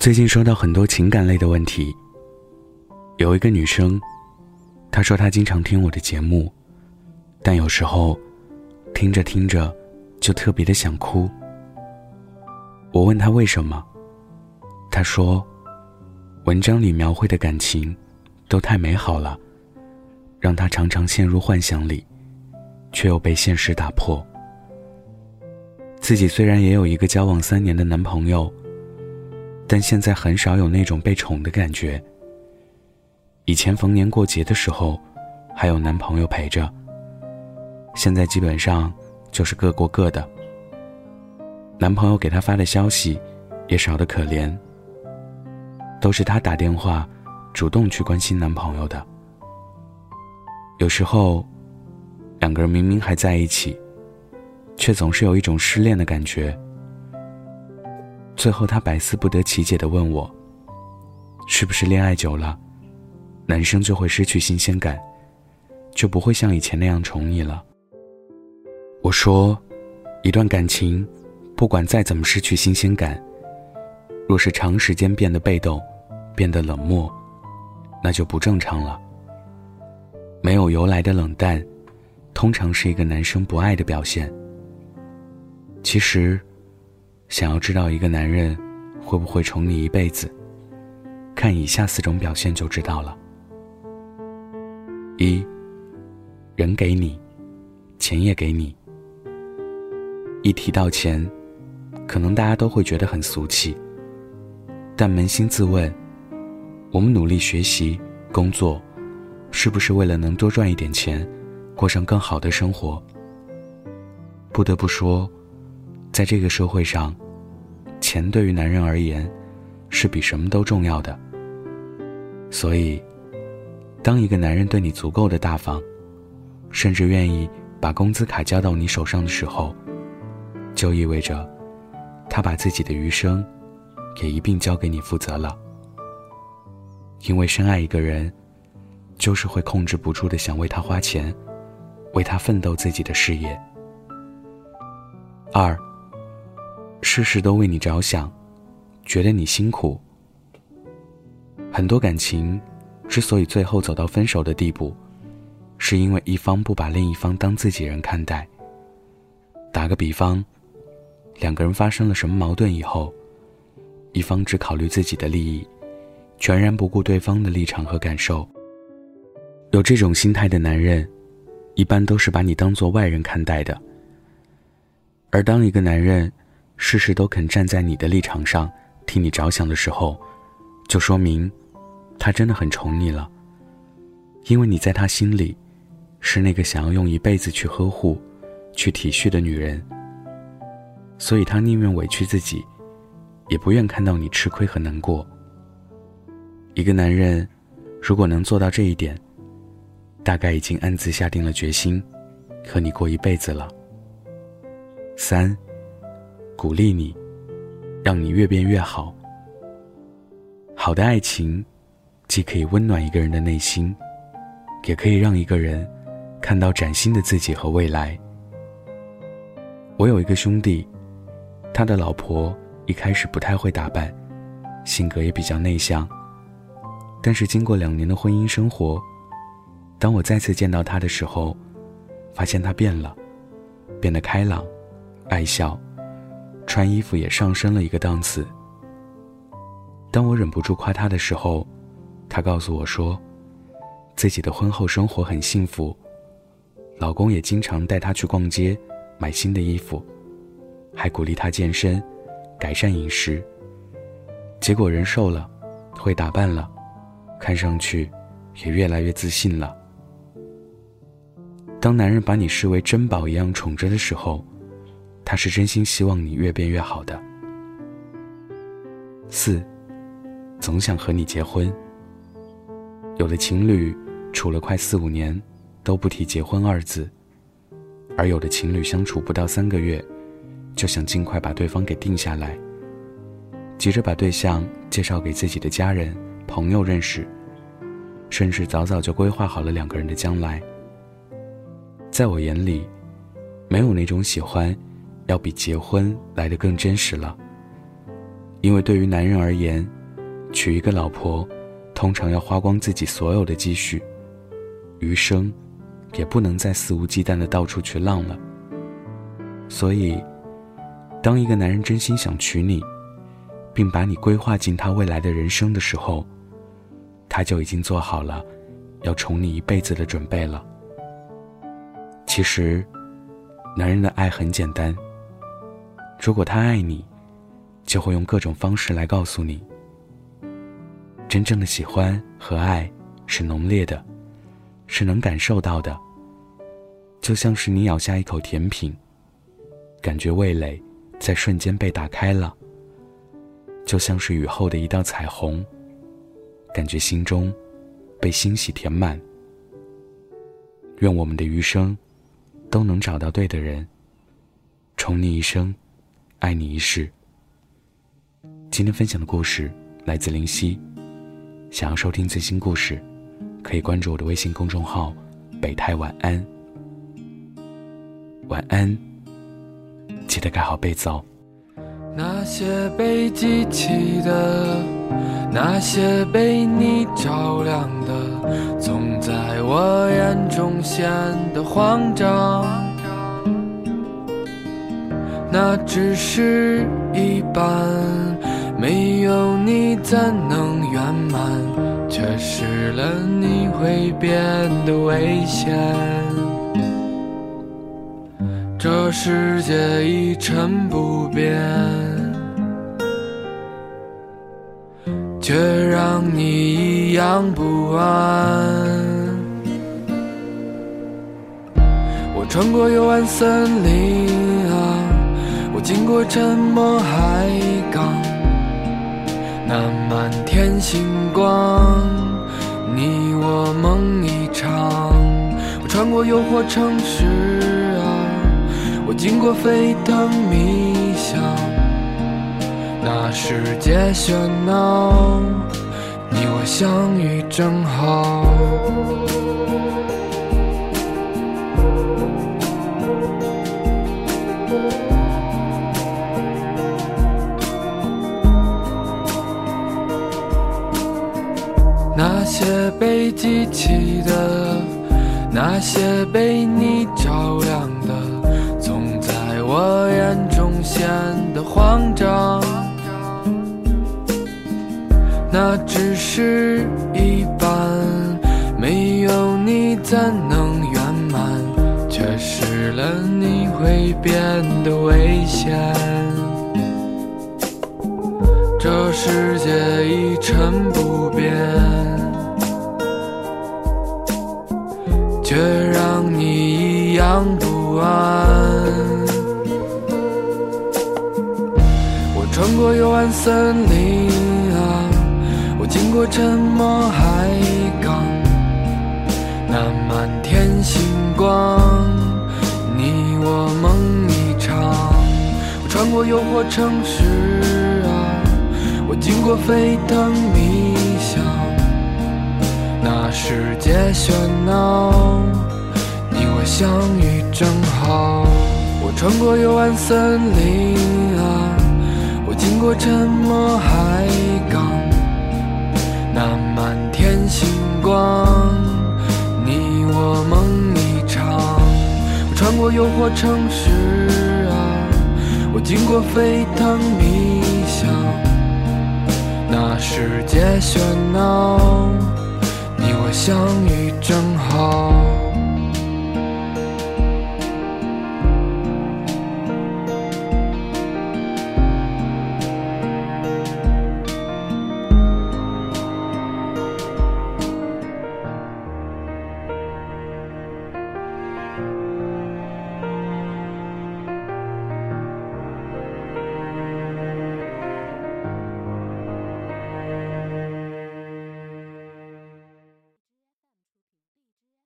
最近收到很多情感类的问题。有一个女生，她说她经常听我的节目，但有时候听着听着就特别的想哭。我问她为什么，她说，文章里描绘的感情都太美好了，让她常常陷入幻想里，却又被现实打破。自己虽然也有一个交往三年的男朋友。但现在很少有那种被宠的感觉。以前逢年过节的时候，还有男朋友陪着。现在基本上就是各过各的。男朋友给她发的消息，也少得可怜。都是她打电话，主动去关心男朋友的。有时候，两个人明明还在一起，却总是有一种失恋的感觉。最后，他百思不得其解的问我：“是不是恋爱久了，男生就会失去新鲜感，就不会像以前那样宠你了？”我说：“一段感情，不管再怎么失去新鲜感，若是长时间变得被动，变得冷漠，那就不正常了。没有由来的冷淡，通常是一个男生不爱的表现。其实。”想要知道一个男人会不会宠你一辈子，看以下四种表现就知道了。一，人给你，钱也给你。一提到钱，可能大家都会觉得很俗气，但扪心自问，我们努力学习、工作，是不是为了能多赚一点钱，过上更好的生活？不得不说。在这个社会上，钱对于男人而言，是比什么都重要的。所以，当一个男人对你足够的大方，甚至愿意把工资卡交到你手上的时候，就意味着，他把自己的余生，也一并交给你负责了。因为深爱一个人，就是会控制不住的想为他花钱，为他奋斗自己的事业。二。事事都为你着想，觉得你辛苦。很多感情之所以最后走到分手的地步，是因为一方不把另一方当自己人看待。打个比方，两个人发生了什么矛盾以后，一方只考虑自己的利益，全然不顾对方的立场和感受。有这种心态的男人，一般都是把你当做外人看待的。而当一个男人，事事都肯站在你的立场上替你着想的时候，就说明他真的很宠你了。因为你在他心里是那个想要用一辈子去呵护、去体恤的女人，所以他宁愿委屈自己，也不愿看到你吃亏和难过。一个男人如果能做到这一点，大概已经暗自下定了决心和你过一辈子了。三。鼓励你，让你越变越好。好的爱情，既可以温暖一个人的内心，也可以让一个人看到崭新的自己和未来。我有一个兄弟，他的老婆一开始不太会打扮，性格也比较内向。但是经过两年的婚姻生活，当我再次见到他的时候，发现他变了，变得开朗，爱笑。穿衣服也上升了一个档次。当我忍不住夸他的时候，他告诉我说，自己的婚后生活很幸福，老公也经常带她去逛街，买新的衣服，还鼓励她健身，改善饮食。结果人瘦了，会打扮了，看上去也越来越自信了。当男人把你视为珍宝一样宠着的时候，他是真心希望你越变越好的。四，总想和你结婚。有的情侣处了快四五年，都不提结婚二字，而有的情侣相处不到三个月，就想尽快把对方给定下来，急着把对象介绍给自己的家人、朋友认识，甚至早早就规划好了两个人的将来。在我眼里，没有那种喜欢。要比结婚来的更真实了，因为对于男人而言，娶一个老婆，通常要花光自己所有的积蓄，余生，也不能再肆无忌惮的到处去浪了。所以，当一个男人真心想娶你，并把你规划进他未来的人生的时候，他就已经做好了要宠你一辈子的准备了。其实，男人的爱很简单。如果他爱你，就会用各种方式来告诉你。真正的喜欢和爱是浓烈的，是能感受到的。就像是你咬下一口甜品，感觉味蕾在瞬间被打开了；就像是雨后的一道彩虹，感觉心中被欣喜填满。愿我们的余生都能找到对的人，宠你一生，爱你一世。今天分享的故事来自林夕。想要收听最新故事，可以关注我的微信公众号“北太晚安”。晚安，记得盖好被子哦。那些被记起的，那些被你照亮的，总在我眼中显得慌张。那只是一半。没有你怎能圆满？缺失了你会变得危险。这世界一成不变，却让你一样不安。我穿过幽暗森林啊，我经过沉默海港。那满天星光，你我梦一场。我穿过诱惑城市啊，我经过沸腾迷香。那世界喧闹，你我相遇正好。那些被记起的，那些被你照亮的，总在我眼中显得慌张。那只是一半，没有你怎能圆满？缺失了你会变得危险。这世界一成不变。却让你一样不安。我穿过幽暗森林啊，我经过沉默海港，那满天星光，你我梦一场。我穿过诱惑城市啊，我经过沸腾迷。那世界喧闹，你我相遇正好。我穿过幽暗森林啊，我经过沉默海港。那满天星光，你我梦一场。我穿过诱惑城市啊，我经过沸腾迷想。那世界喧闹。你我相遇正好。